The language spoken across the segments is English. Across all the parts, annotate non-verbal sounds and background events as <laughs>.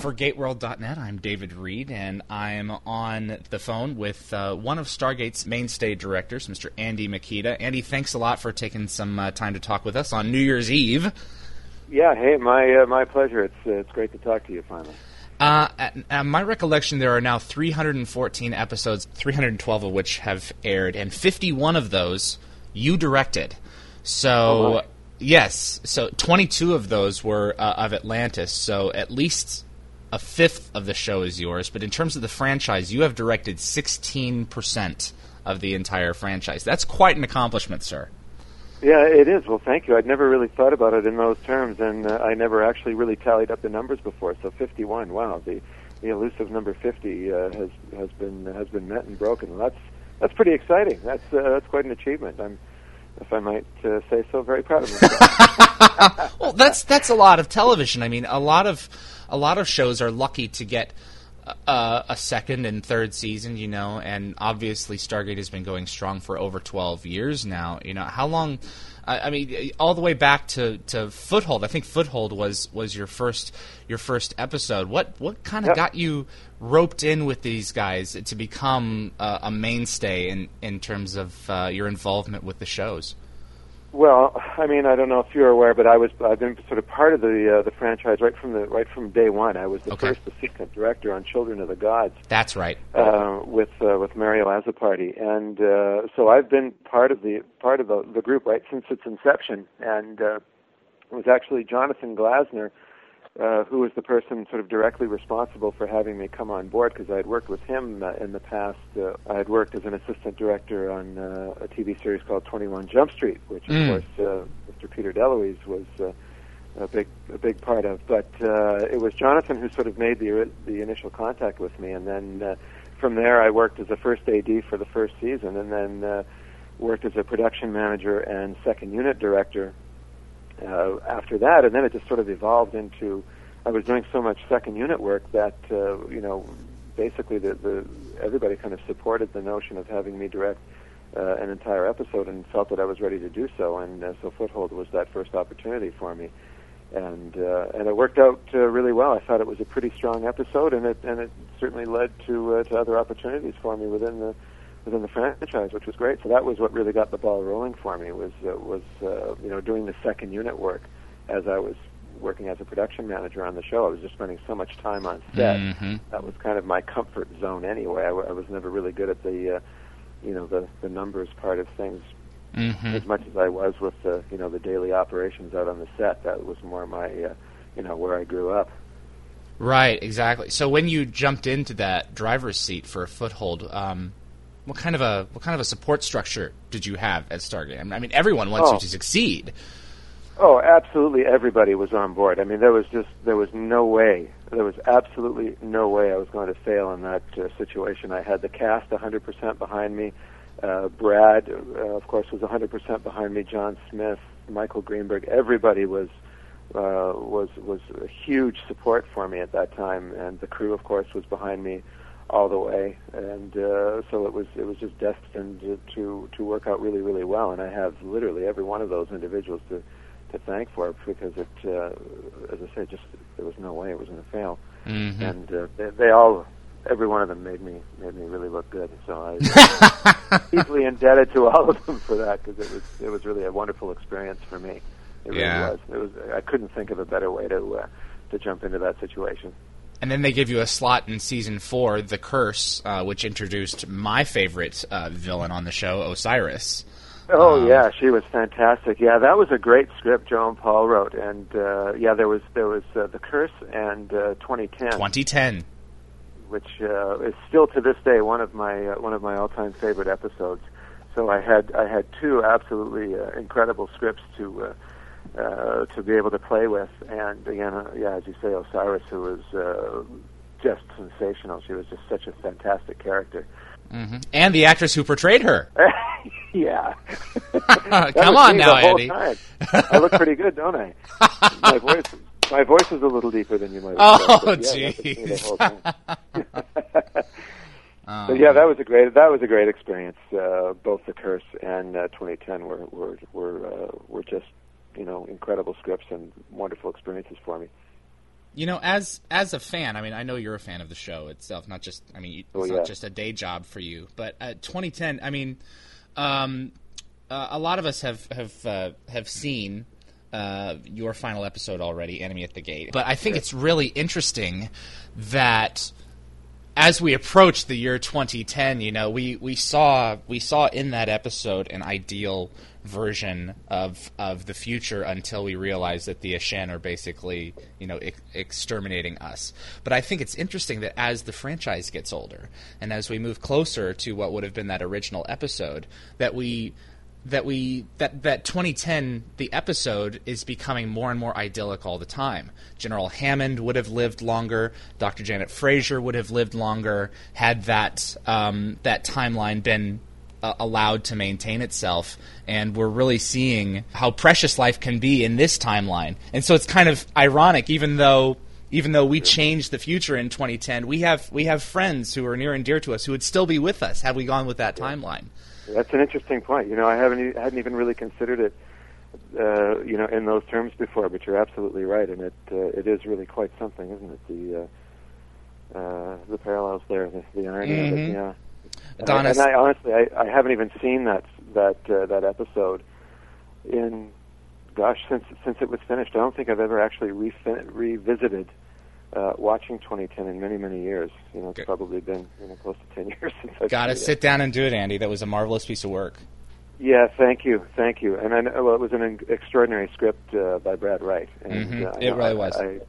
For GateWorld.net, I'm David Reed, and I'm on the phone with uh, one of Stargate's mainstay directors, Mr. Andy Mikita. Andy, thanks a lot for taking some uh, time to talk with us on New Year's Eve. Yeah, hey, my uh, my pleasure. It's uh, it's great to talk to you finally. Uh, at, at my recollection, there are now 314 episodes, 312 of which have aired, and 51 of those you directed. So, Oh. Yes, so 22 of those were uh, of Atlantis. So at least a fifth of the show is yours. But in terms of the franchise, you have directed 16% of the entire franchise. That's quite an accomplishment, sir. Yeah, it is. Well, thank you. I'd never really thought about it in those terms, and uh, I never actually really tallied up the numbers before. So 51. Wow, the the elusive number 50 uh, has has been has been met and broken. That's that's pretty exciting. That's uh, that's quite an achievement. I'm, if I might uh, say so, very proud of <laughs> myself. well, that's that's a lot of television. I mean, a lot of a lot of shows are lucky to get a, a second and third season, you know, and obviously Stargate has been going strong for over twelve years now. You know, how long? I, I mean, all the way back to, to Foothold. I think Foothold was, was your first your first episode. What what kind of Yep. got you roped in with these guys to become uh, a mainstay in in terms of uh, your involvement with the shows? Well, I mean, I don't know if you're aware, but I was I've been sort of part of the uh, the franchise right from the right from day one. I was the Okay. first assistant director on Children of the Gods. That's right. uh, with uh, with Mario Azzopardi, and uh, so I've been part of the part of the, the group right since its inception. And uh, it was actually Jonathan Glassner uh, who was the person sort of directly responsible for having me come on board because I had worked with him uh, in the past. Uh, I had worked as an assistant director on uh, a TV series called 21 Jump Street, which of Mm. course uh, Mr. Peter DeLuise was. Uh, a big a big part of. But uh, it was Jonathan who sort of made the the initial contact with me, and then uh, from there I worked as a first AD for the first season, and then uh, worked as a production manager and second unit director uh, after that, and then it just sort of evolved into. I was doing so much second unit work that uh, you know, basically the, the everybody kind of supported the notion of having me direct uh, an entire episode and felt that I was ready to do so, and uh, so Foothold was that first opportunity for me, and uh, and it worked out uh, really well. I thought it was a pretty strong episode, and it and it certainly led to uh, to other opportunities for me within the within the franchise, which was great. So that was what really got the ball rolling for me was uh, was uh, you know doing the second unit work as I was working as a production manager on the show. I was just spending so much time on set. Mhm. That was kind of my comfort zone anyway. I, w- I was never really good at the uh, you know the the numbers part of things Mhm. as much as I was with the you know the daily operations out on the set. That was more my uh, you know where I grew up. Right, exactly. So when you jumped into that driver's seat for a foothold, um, what kind of a what kind of a support structure did you have at Stargate? I mean, everyone wants Oh. you to succeed. Oh, absolutely. Everybody was on board. I mean, there was just there was no way. There was absolutely no way I was going to fail in that uh, situation. I had the cast 100% behind me. Uh, Brad, uh, of course, was 100% behind me. John Smith, Michael Greenburg, everybody was uh, was was a huge support for me at that time, and the crew, of course, was behind me all the way. And uh, so it was it was just destined to, to to work out really really well. And I have literally every one of those individuals to to thank for it because it, uh, as I said, just there was no way it was going to fail, Mhm. and uh, they, they all, every one of them made me made me really look good. So I <laughs> deeply indebted to all of them for that because it was it was really a wonderful experience for me. It really Yeah. was. It was. I couldn't think of a better way to uh, to jump into that situation. And then they give you a slot in season four, The Curse, uh, which introduced my favorite uh, villain on the show, Osiris. Oh Um, yeah, she was fantastic. Yeah, that was a great script Joe and Paul wrote, and uh, yeah, there was there was uh, the Curse and uh, 2010. 2010. which uh, is still to this day one of my uh, one of my all-time favorite episodes. So I had I had two absolutely uh, incredible scripts to uh, to be able to play with, and again, uh, yeah, as you say, Osiris, who was uh, just sensational. She was just such a fantastic character. hmm And the actress who portrayed her. <laughs> yeah, <laughs> Come on now, Andy. time. <laughs> I look pretty good, don't I? My voice. My voice is a little deeper than you might have Oh, thought, but yeah, that was jeez. Um, But yeah, that was a great that was a great experience. Uh, both the curse and uh, 2010 were were were uh, were just you know incredible scripts and wonderful experiences for me. You know, as as a fan, I mean, I know you're a fan of the show itself, not just I mean, it's Oh, yeah. not just a day job for you. But uh, 2010, I mean, um, uh, a lot of us have have uh, have seen uh, your final episode already, Enemy at the Gate. But I think it's really interesting that as we approach the year 2010, you know, we, we saw we saw in that episode an ideal version of of the future until we realize that the Aschen are basically, you know, ex- exterminating us. But I think it's interesting that as the franchise gets older and as we move closer to what would have been that original episode, that we that we that that 2010 the episode is becoming more and more idyllic all the time. General Hammond would have lived longer. Dr. Janet Fraiser would have lived longer had that um, that timeline been uh, allowed to maintain itself. And we're really seeing how precious life can be in this timeline. And so it's kind of ironic, even though even though we changed the future in 2010, we have we have friends who are near and dear to us who would still be with us had we gone with that timeline. That's an interesting point. You know, I haven't hadn't even really considered it, uh, you know, in those terms before. But you're absolutely right, and it uh, it is really quite something, isn't it? The uh, uh, the parallels there, the, the irony of Mhm. it. Yeah. Donna- and I honestly, I, I haven't even seen that that uh, that episode in, gosh, since since it was finished. I don't think I've ever actually refin- revisited uh, watching 2010 in many many years. You know, it's Good. probably been you know close to 10 <laughs> years since I've Got to it. sit down and do it, Andy. That was a marvelous piece of work. Yeah, thank you, thank you. And I know, well, it was an extraordinary script uh, by Brad Wright. And, Mhm. uh, It know- really I- was. I,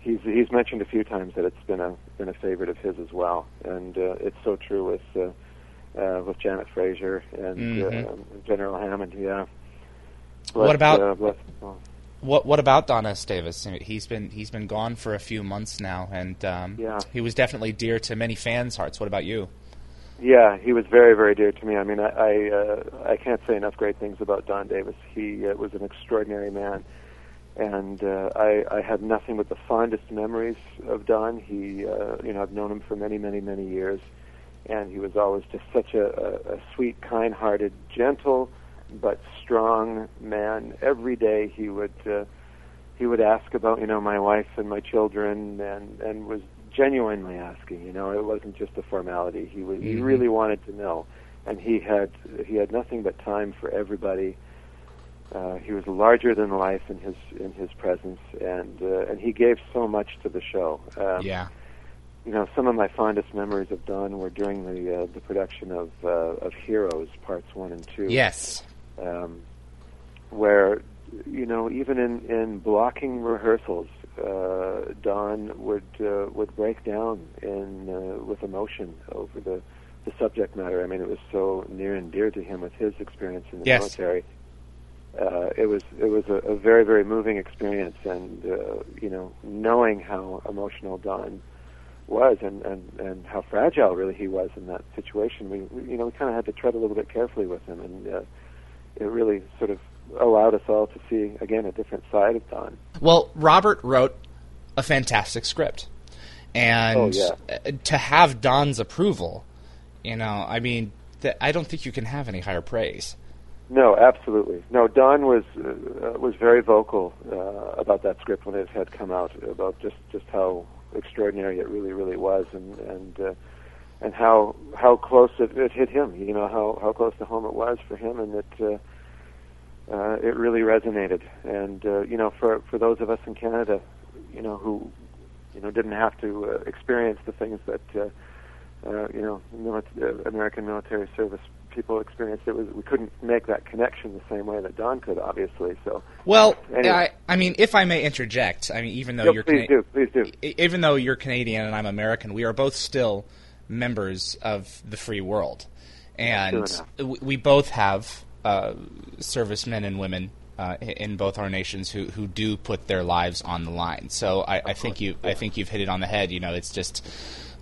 he's he's mentioned a few times that it's been a been a favorite of his as well, and uh, it's so true with uh, uh, with Janet Fraiser and Mhm. uh, General Hammond. Yeah. What about- uh, bless, oh, What What about Don S. Davis? I mean, he's been he's been gone for a few months now, and um, Yeah. he was definitely dear to many fans' hearts. What about you? Yeah, he was very, very dear to me. I mean, I I, uh, I can't say enough great things about Don Davis. He uh, was an extraordinary man, and uh, I I have nothing but the fondest memories of Don. He, uh, you know, I've known him for many, many, many years, and he was always just such a, a, a sweet, kind-hearted, gentle, but strong man. Every day he would. Uh, he would ask about you know my wife and my children and and was genuinely asking you know it wasn't just a formality he was he Mhm. really wanted to know and he had he had nothing but time for everybody uh, he was larger than life in his in his presence and uh, and he gave so much to the show um, yeah, you know some of my fondest memories of Don were during the uh, the production of uh, of Heroes parts 1 and 2 yes, um, where you know even in in blocking rehearsals, uh, Don would uh, would break down in uh, with emotion over the the subject matter. I mean, it was so near and dear to him with his experience in the Yes. military. Uh, it was it was a, a very very moving experience, and uh, you know knowing how emotional Don was and, and and how fragile really he was in that situation. We, we you know we kind of had to tread a little bit carefully with him, and uh, it really sort of allowed us all to see again a different side of Don. Well, Robert wrote a fantastic script, and Oh, yeah. uh, to have Don's approval, you know, I mean, th- I don't think you can have any higher praise. No, absolutely. No, Don was uh, was very vocal uh, about that script when it had come out about just just how extraordinary it really really was, and and uh, and how how close it, it hit him. You know how how close to home it was for him, and it uh, uh, it really resonated. And uh, you know, for for those of us in Canada, you know who you know didn't have to uh, experience the things that uh, uh, you know mili- uh, American military service people experienced. It was we couldn't make that connection the same way that Don could, obviously. So Well, Anyway. I, I mean, if I may interject, I mean, even though Yep, you're please Cana- do, please do. even though you're Canadian and I'm American, we are both still members of the free world, and we, we both have uh, servicemen and women uh, in both our nations who, who do put their lives on the line. So I, I think you I think you've hit it on the head. You know, it's just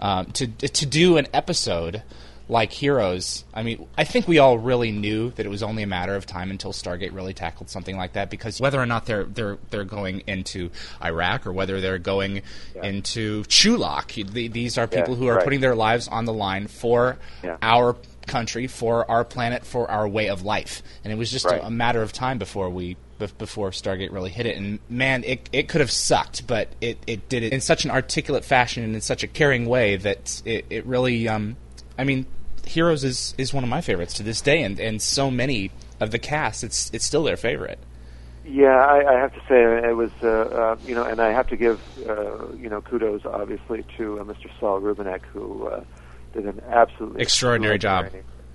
um, to to do an episode like Heroes. I mean, I think we all really knew that it was only a matter of time until Stargate really tackled something like that. Because whether or not they're they're they're going into Iraq or whether they're going into Chulak, the- these are people Yeah, who are right. putting their lives on the line for Yeah. our country, for our planet, for our way of life. And it was just Right. a, a matter of time before we before Stargate really hit it. And man, it it could have sucked, but it, it did it in such an articulate fashion and in such a caring way that it, it really. Um, I mean, Heroes is, is one of my favorites to this day, and, and so many of the cast, it's it's still their favorite. Yeah, I, I have to say it was, uh, uh, you know, and I have to give, uh, you know, kudos obviously to uh, Mr. Saul Rubinek, who uh, did an absolutely extraordinary, job.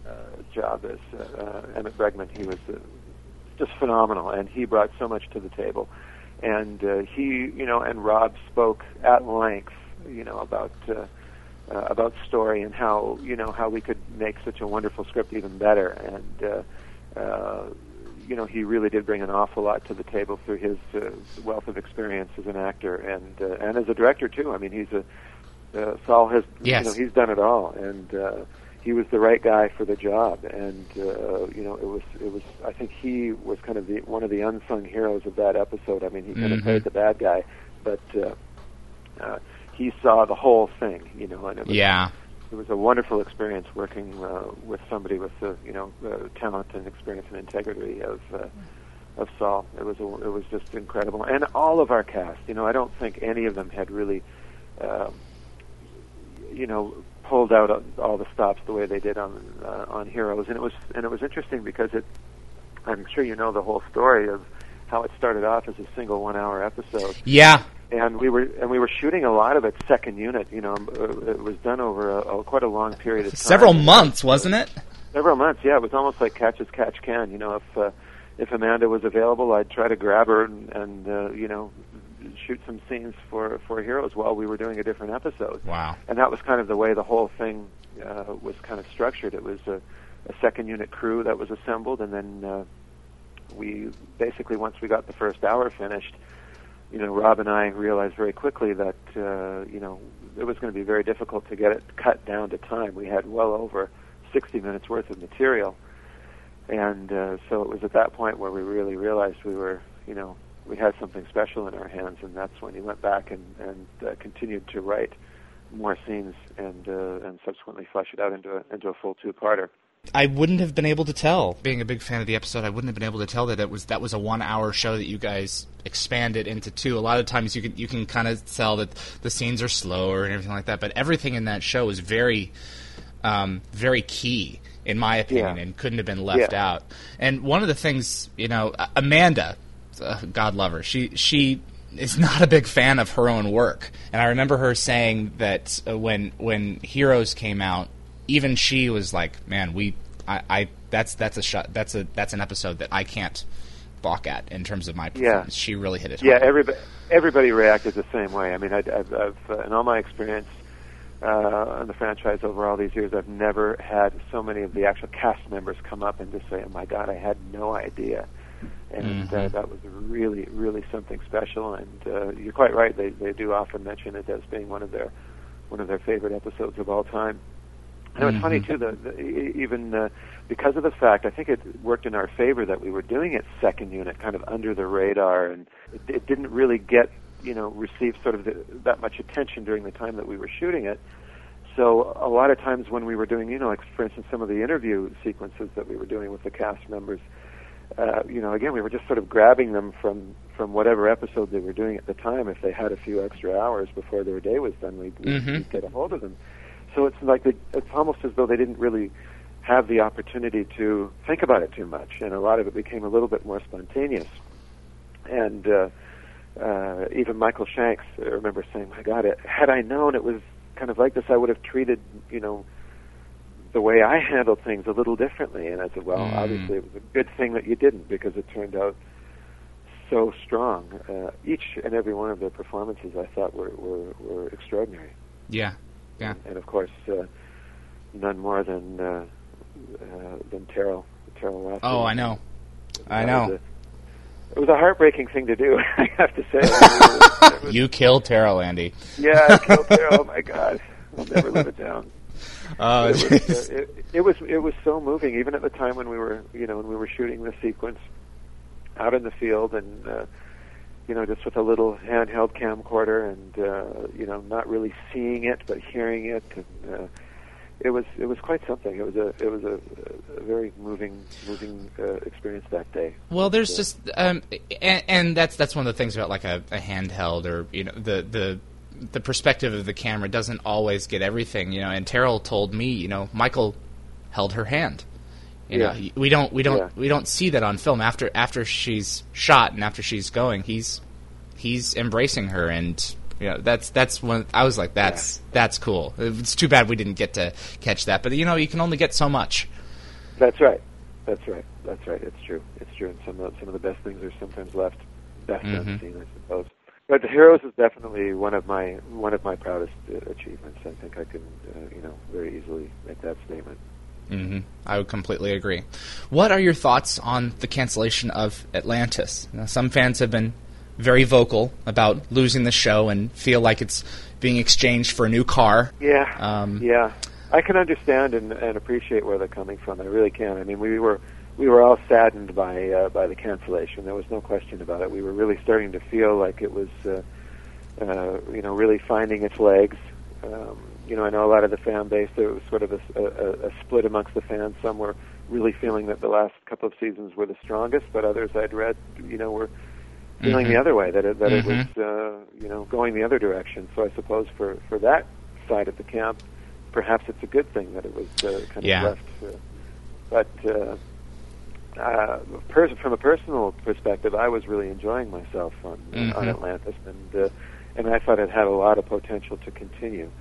Uh, job as uh, uh, Emmett Bregman. He was uh, just phenomenal, and he brought so much to the table. And uh, he, you know, and Rob spoke at length, you know, about. Uh, uh, about story and how you know how we could make such a wonderful script even better. And uh, uh, you know, he really did bring an awful lot to the table through his uh, wealth of experience as an actor and uh, and as a director too. I mean, he's a uh, Saul has yes. you know he's done it all, and uh, he was the right guy for the job. And uh, you know, it was it was I think he was kind of the one of the unsung heroes of that episode. I mean, he kind Mhm. of played the bad guy, but. Uh, uh, he saw the whole thing, you know, and it was, Yeah. it was a wonderful experience working uh, with somebody with the you know uh, talent and experience and integrity of uh, of Saul. It was a, it was just incredible, and all of our cast. You know, I don't think any of them had really, um, you know, pulled out all the stops the way they did on uh, on Heroes, and it was and it was interesting because it. I'm sure you know the whole story of how it started off as a single one-hour episode Yeah. And we were and we were shooting a lot of it second unit. You know, uh, it was done over a, a quite a long period of time. Several months, wasn't it? Several months, yeah. It was almost like catch as catch can. You know, if uh, if Amanda was available, I'd try to grab her and, and uh, you know shoot some scenes for for Heroes while we were doing a different episode. Wow. And that was kind of the way the whole thing uh, was kind of structured. It was a, a second unit crew that was assembled, and then uh, we basically once we got the first hour finished, you know, Rob and I realized very quickly that uh, you know it was going to be very difficult to get it cut down to time. We had well over 60 minutes worth of material, and uh, so it was at that point where we really realized we were, you know, we had something special in our hands, and that's when he went back and and uh, continued to write more scenes and uh, and subsequently flesh it out into a, into a full two-parter. I wouldn't have been able to tell. Being a big fan of the episode, I wouldn't have been able to tell that it was that was a one-hour show that you guys expanded into two. A lot of times you can you can kind of tell that the scenes are slower and everything like that, but everything in that show is very, um, very key in my opinion, Yeah. and couldn't have been left Yeah. out. And one of the things, you know, Amanda, uh, God love her, she she is not a big fan of her own work, and I remember her saying that uh, when when Heroes came out, even she was like, "Man, we, I, I that's that's a shot, that's a that's an episode that I can't balk at in terms of my Yeah. She really hit it. Yeah, hard. everybody everybody reacted the same way. I mean, I, I've, I've uh, in all my experience uh, on the franchise over all these years, I've never had so many of the actual cast members come up and just say, "Oh my God, I had no idea," and uh, Mhm. that was really, really something special. And uh, you're quite right; they they do often mention it as being one of their one of their favorite episodes of all time. And it was funny Mhm. too, the, the, even uh, because of the fact, I think it worked in our favor that we were doing it second unit, kind of under the radar, and it, it didn't really get, you know, receive sort of the, that much attention during the time that we were shooting it. So a lot of times when we were doing, you know, like for instance, some of the interview sequences that we were doing with the cast members, uh, you know, again, we were just sort of grabbing them from from whatever episode they were doing at the time. If they had a few extra hours before their day was done, we'd, Mhm. we'd get a hold of them. So it's like they, it's almost as though they didn't really have the opportunity to think about it too much, and a lot of it became a little bit more spontaneous. And uh, uh, even Michael Shanks, I remember saying, "My God, it, had I known it was kind of like this, I would have treated, you know, the way I handled things a little differently." And I said, "Well, Mm. obviously, it was a good thing that you didn't, because it turned out." So strong. Uh, each and every one of their performances, I thought, were were, were extraordinary yeah, yeah. and of course, uh, none more than uh, uh, than Teryl. Teryl Watson. Oh, I know. I know. a- it was a heartbreaking thing to do. <laughs> I have to say. It was- it was- You killed Teryl, Andy. yeah, I killed Teryl. Oh my God, I'll never live it down. <laughs> Uh, it, was, uh, <laughs> it, it was it was so moving, even at the time when we were you know when we were shooting the sequence out in the field and. Uh, you know, just with a little handheld camcorder, and uh, you know, not really seeing it, but hearing it, and uh, it was it was quite something. It was a it was a, a very moving moving uh, experience that day. Well, there's just um, and, and that's that's one of the things about like a, a handheld or you know the the the perspective of the camera doesn't always get everything, you know. And Teryl told me, you know, Michael held her hand. You Yeah. know, we don't we don't Yeah. we don't see that on film. After after she's shot and after she's going, he's he's embracing her, and you know that's that's when I was like, that's that's cool. It's too bad we didn't get to catch that, but you know, you can only get so much. That's right. That's right. That's right. It's true. It's true. And some of some of the best things are sometimes left best Mhm. unseen, I suppose. But the Heroes is definitely one of my one of my proudest uh, achievements. I think I can uh, you know very easily make that statement. Hmm I would completely agree. What are your thoughts on the cancellation of Atlantis? Now, some fans have been very vocal about losing the show and feel like it's being exchanged for a new car. Yeah. Um, yeah. I can understand and, and appreciate where they're coming from. I really can. I mean, we were we were all saddened by uh, by the cancellation. There was no question about it. We were really starting to feel like it was, uh, uh, you know, really finding its legs. Um, you know, I know a lot of the fan base. There was sort of a, a, a split amongst the fans. Some were really feeling that the last couple of seasons were the strongest, but others I'd read, you know, were feeling Mhm. the other way that it, that Mhm. it was, uh, you know, going the other direction. So I suppose for for that side of the camp, perhaps it's a good thing that it was uh, kind Yeah. of left. Uh, but uh, uh, pers- from a personal perspective, I was really enjoying myself on Mhm. on Atlantis, and uh, and I thought it had a lot of potential to continue.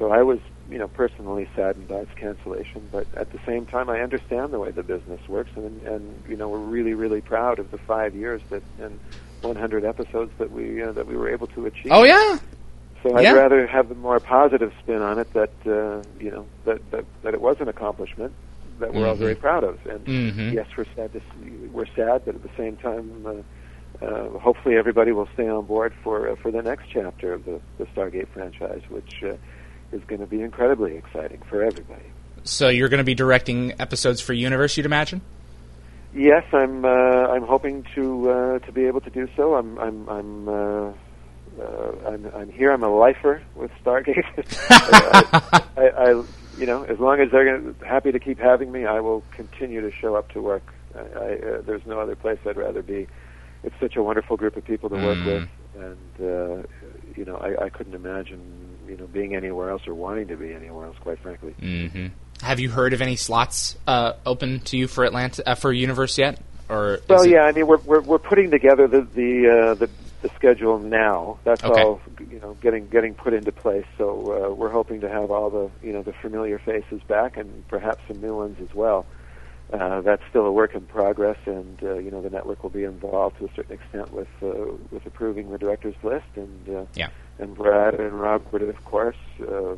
So I was, you know, personally saddened by its cancellation, but at the same time, I understand the way the business works, and and you know, we're really really proud of the five years that and 100 episodes that we uh, that we were able to achieve. Oh yeah, So I'd Yeah. rather have the more positive spin on it that uh, you know that, that that it was an accomplishment that we're all Mhm. very proud of. And Mhm. yes, we're sad to see, we're sad, but at the same time, uh, uh, hopefully everybody will stay on board for uh, for the next chapter of the, the Stargate franchise, which uh, is going to be incredibly exciting for everybody. So you're going to be directing episodes for Universe, you'd imagine? Yes, I'm. Uh, I'm hoping to uh, to be able to do so. I'm. I'm. I'm. Uh, uh, I'm, I'm here. I'm a lifer with Stargate. <laughs> I, I, I, you know, as long as they're gonna, happy to keep having me, I will continue to show up to work. I, I, uh, there's no other place I'd rather be. It's such a wonderful group of people to work Mm. with, and uh, you know, I, I couldn't imagine you know being anywhere else or wanting to be anywhere else. Quite frankly. hmm Have you heard of any slots uh, open to you for Atlanta uh, for Universe yet? Or Well, yeah, I mean, we're we're, we're putting together the the, uh, the the schedule now. That's Okay. all you know, getting getting put into place. So uh, we're hoping to have all the you know the familiar faces back, and perhaps some new ones as well. Uh, that's still a work in progress, and uh, you know the network will be involved to a certain extent with uh, with approving the directors list, and uh, Yeah. And Brad and Rob Robert, of course, uh,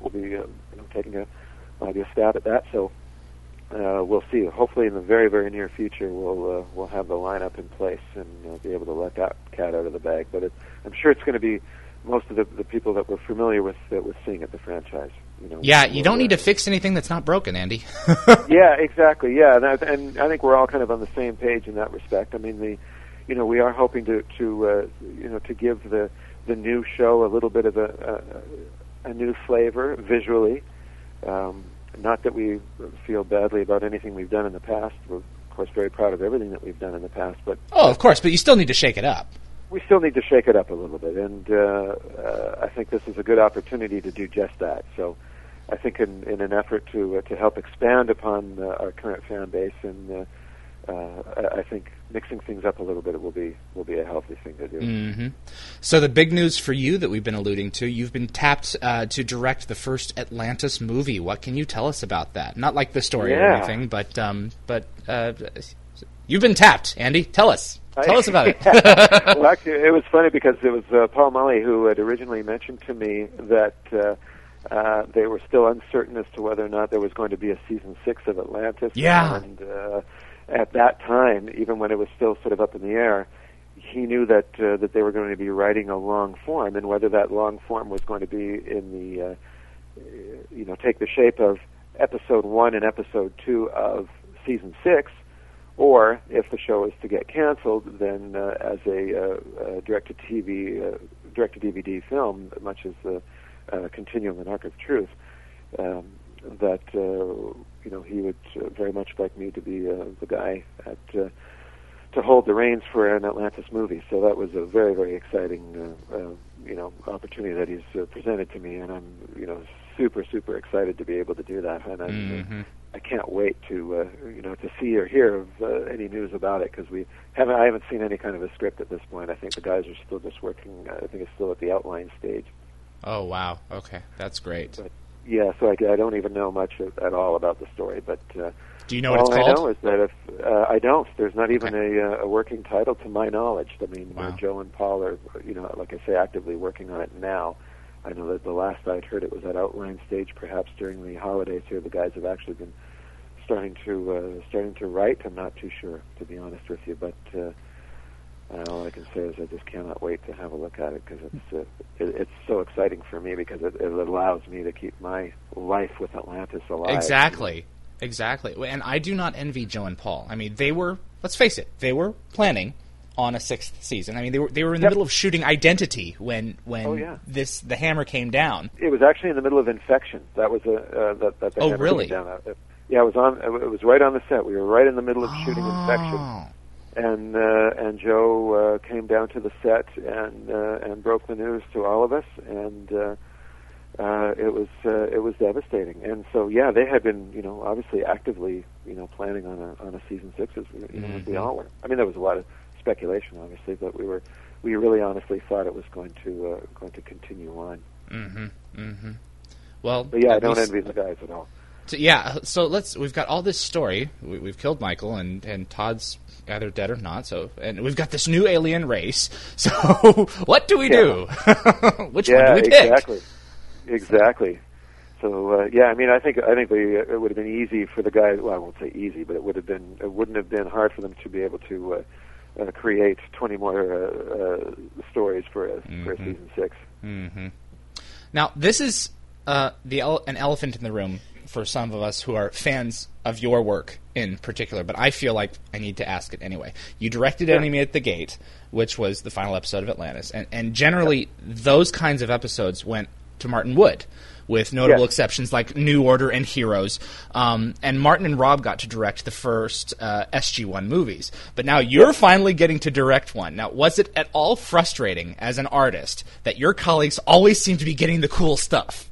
will be you know, taking a maybe a stab at that. So uh, we'll see. Hopefully, in the very, very near future, we'll uh, we'll have the lineup in place and uh, be able to let that cat out of the bag. But it, I'm sure it's going to be most of the, the people that we're familiar with uh, with seeing at the franchise. You know, Yeah, you don't need to uh, fix anything that's not broken, Andy. <laughs> yeah, exactly. Yeah, and I, and I think we're all kind of on the same page in that respect. I mean, the you know we are hoping to to uh, you know to give the the new show a little bit of a a, a new flavor visually. Um, not that we feel badly about anything we've done in the past. We're of course very proud of everything that we've done in the past, but oh, of course, but you still need to shake it up. we still need to shake it up a little bit, and uh, uh, I think this is a good opportunity to do just that. So, I think in, in an effort to uh, to help expand upon uh, our current fan base, and uh, uh, I, I think mixing things up a little bit will be will be a healthy thing to do. hmm So the big news for you that we've been alluding to, you've been tapped uh, to direct the first Atlantis movie. What can you tell us about that? Not like the story or anything, but um, but uh, you've been tapped, Andy. Tell us. Tell us about it. <laughs> <laughs> well, actually, it was funny because it was uh, Paul Mullie who had originally mentioned to me that uh, uh, they were still uncertain as to whether or not there was going to be a season six of Atlantis. Yeah. And uh, at that time, even when it was still sort of up in the air, he knew that uh, that they were going to be writing a long form, and whether that long form was going to be in the uh, you know take the shape of episode one and episode two of season six, or if the show is to get canceled, then uh, as a, uh, direct-to-TV, uh, direct-to-DVD film, much as the uh, Continuum and Ark of Truth. Um, that uh, you know he would uh, very much like me to be uh, the guy at uh, to hold the reins for an Atlantis movie. So that was a very very exciting uh, uh, you know opportunity that he's uh, presented to me, and I'm you know super super excited to be able to do that, and I'm. Mm-hmm. I can't wait to uh, you know to see or hear of uh, any news about it because we haven't I haven't seen any kind of a script at this point. I think the guys are still just working. Uh, I think it's still at the outline stage. Oh wow! Okay, that's great. But yeah, so I, I don't even know much at, at all about the story. But uh, do you know what all it's called? I know is that if uh, I don't, there's not even okay. a, uh, a working title to my knowledge. I mean, wow. uh, Joe and Paul are you know like I say actively working on it now. I know that the last I'd heard it was at outline stage, perhaps during the holidays here. The guys have actually been starting to uh, starting to write. I'm not too sure, to be honest with you, but uh, all I can say is I just cannot wait to have a look at it because it's uh, it, it's so exciting for me because it, it allows me to keep my life with Atlantis alive. Exactly, exactly. And I do not envy Joe and Paul. I mean, they were. Let's face it, they were planning on a sixth season. I mean, they were they were in the Yep. middle of shooting Identity when when Oh, yeah. this the hammer came down. It was actually in the middle of Infection. That was a uh, that that the Oh, hammer really? came down. Uh, yeah, it was on. It was right on the set. We were right in the middle of shooting Infection. And uh, and Joe uh, came down to the set and uh, and broke the news to all of us, and uh, uh, it was uh, it was devastating. And so yeah, they had been you know obviously actively you know planning on a on a season six as we, you know, as we all were. I mean there was a lot of speculation obviously, but we were we really honestly thought it was going to uh, going to continue on. Mm-hmm. Mm-hmm. Well, But yeah, I don't least- envy the guys at all. So, yeah, so let's. We've got all this story. We, we've killed Michael, and and Todd's either dead or not. So, and we've got this new alien race. <laughs> So, what do we do? <laughs> Which yeah, one do we pick? exactly, exactly. So uh, yeah, I mean, I think I think it would have been easy for the guys. Well, I won't say easy, but it would have been it wouldn't have been hard for them to be able to uh, uh, create twenty more uh, uh, stories for a for a Mhm. season six. hmm Now, this is uh, the ele- an elephant in the room for some of us who are fans of your work in particular, but I feel like I need to ask it anyway. You directed Yeah. Enemy at the Gate, which was the final episode of Atlantis, and, and generally those kinds of episodes went to Martin Wood. With notable Yeah. exceptions like New Order and Heroes, um, and Martin and Rob got to direct the first uh, SG1 movies. But now you're finally getting to direct one. Now, was it at all frustrating as an artist that your colleagues always seem to be getting the cool stuff?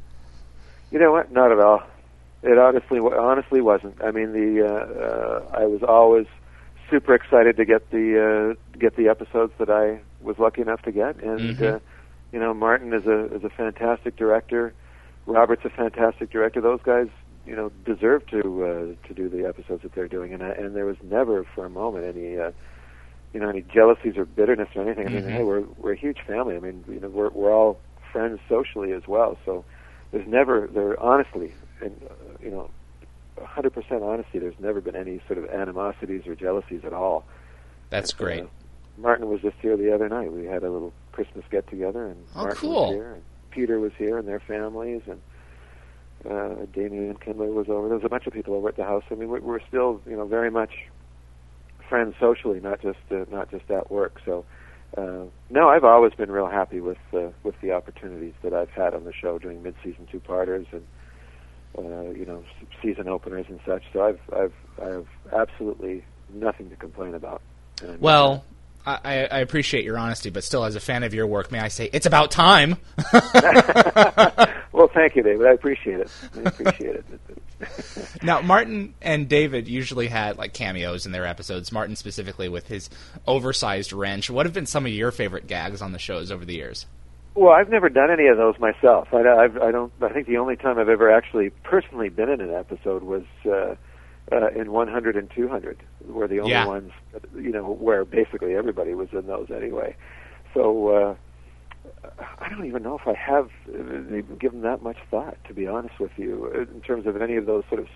You know what? Not at all. It honestly honestly wasn't. I mean, the uh, uh, I was always super excited to get the uh, get the episodes that I was lucky enough to get, and Mhm. uh, you know, Martin is a is a fantastic director. Robert's a fantastic director. Those guys, you know, deserve to uh, to do the episodes that they're doing, and I, and there was never for a moment any. Uh, you know, any jealousies or bitterness or anything. I mean, Mhm. hey, we're we're a huge family. I mean, you know, we're we're all friends socially as well. So there's never there honestly and uh, you know 100% honesty there's never been any sort of animosities or jealousies at all. That's Uh, great. martin was just here the other night. We had a little christmas get together and Oh, martin cool. was here and peter was here and their families and uh damian kindler was over. There was a bunch of people over at the house. I mean we- we're still you know very much friends socially not just uh, not just at work. So uh, no, I've always been real happy with uh, with the opportunities that I've had on the show doing mid-season two-parters and uh, you know season openers and such. So I've I've I have absolutely nothing to complain about. And Well, I, I I appreciate your honesty, but still, as a fan of your work, may I say it's about time? <laughs> <laughs> well, thank you, David. I appreciate it. I appreciate it. <laughs> now, Martin and David usually had like cameos in their episodes. Martin specifically with his oversized wrench. What have been some of your favorite gags on the shows over the years? Well, I've never done any of those myself. I, I've, I don't. I think the only time I've ever actually personally been in an episode was uh, uh, in 100 and 200, were the only Yeah. ones, you know, where basically everybody was in those anyway. So uh, I don't even know if I have uh, given that much thought, to be honest with you, uh, in terms of any of those sort of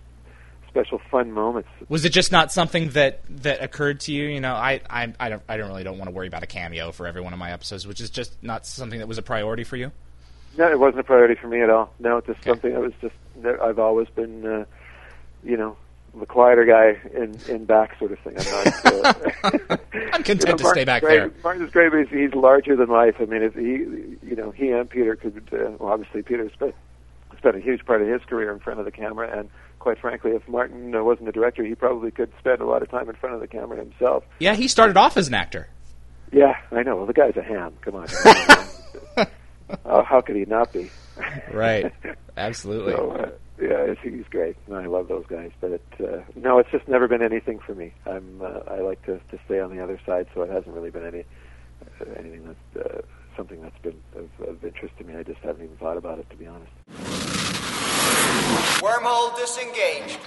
special fun moments. Was it just not something that that occurred to you? You know, I I I don't I don't really don't want to worry about a cameo for every one of my episodes, which is just not something that was a priority for you. No, it wasn't a priority for me at all. No, it's just Okay. something that was just. that I've always been, uh, you know, the quieter guy in in back sort of thing. I'm not. Uh, <laughs> I'm content you know, to stay back great, there. Martin's great, but he's, he's larger than life. I mean, if he, you know, he and Peter could. Uh, well, obviously Peter spe- spent a huge part of his career in front of the camera, and quite frankly, if Martin uh, wasn't the director, he probably could spend a lot of time in front of the camera himself. Yeah, he started off as an actor. Yeah, I know. Well, the guy's a ham. Come on. <laughs> uh, <laughs> how could he not be? right. Absolutely. So, uh, yeah, he's great, I love those guys. But uh, no, it's just never been anything for me. I'm uh, I like to to stay on the other side, so it hasn't really been any uh, anything that's uh, something that's been of, of interest to me. I just haven't even thought about it, to be honest. Wormhole disengaged.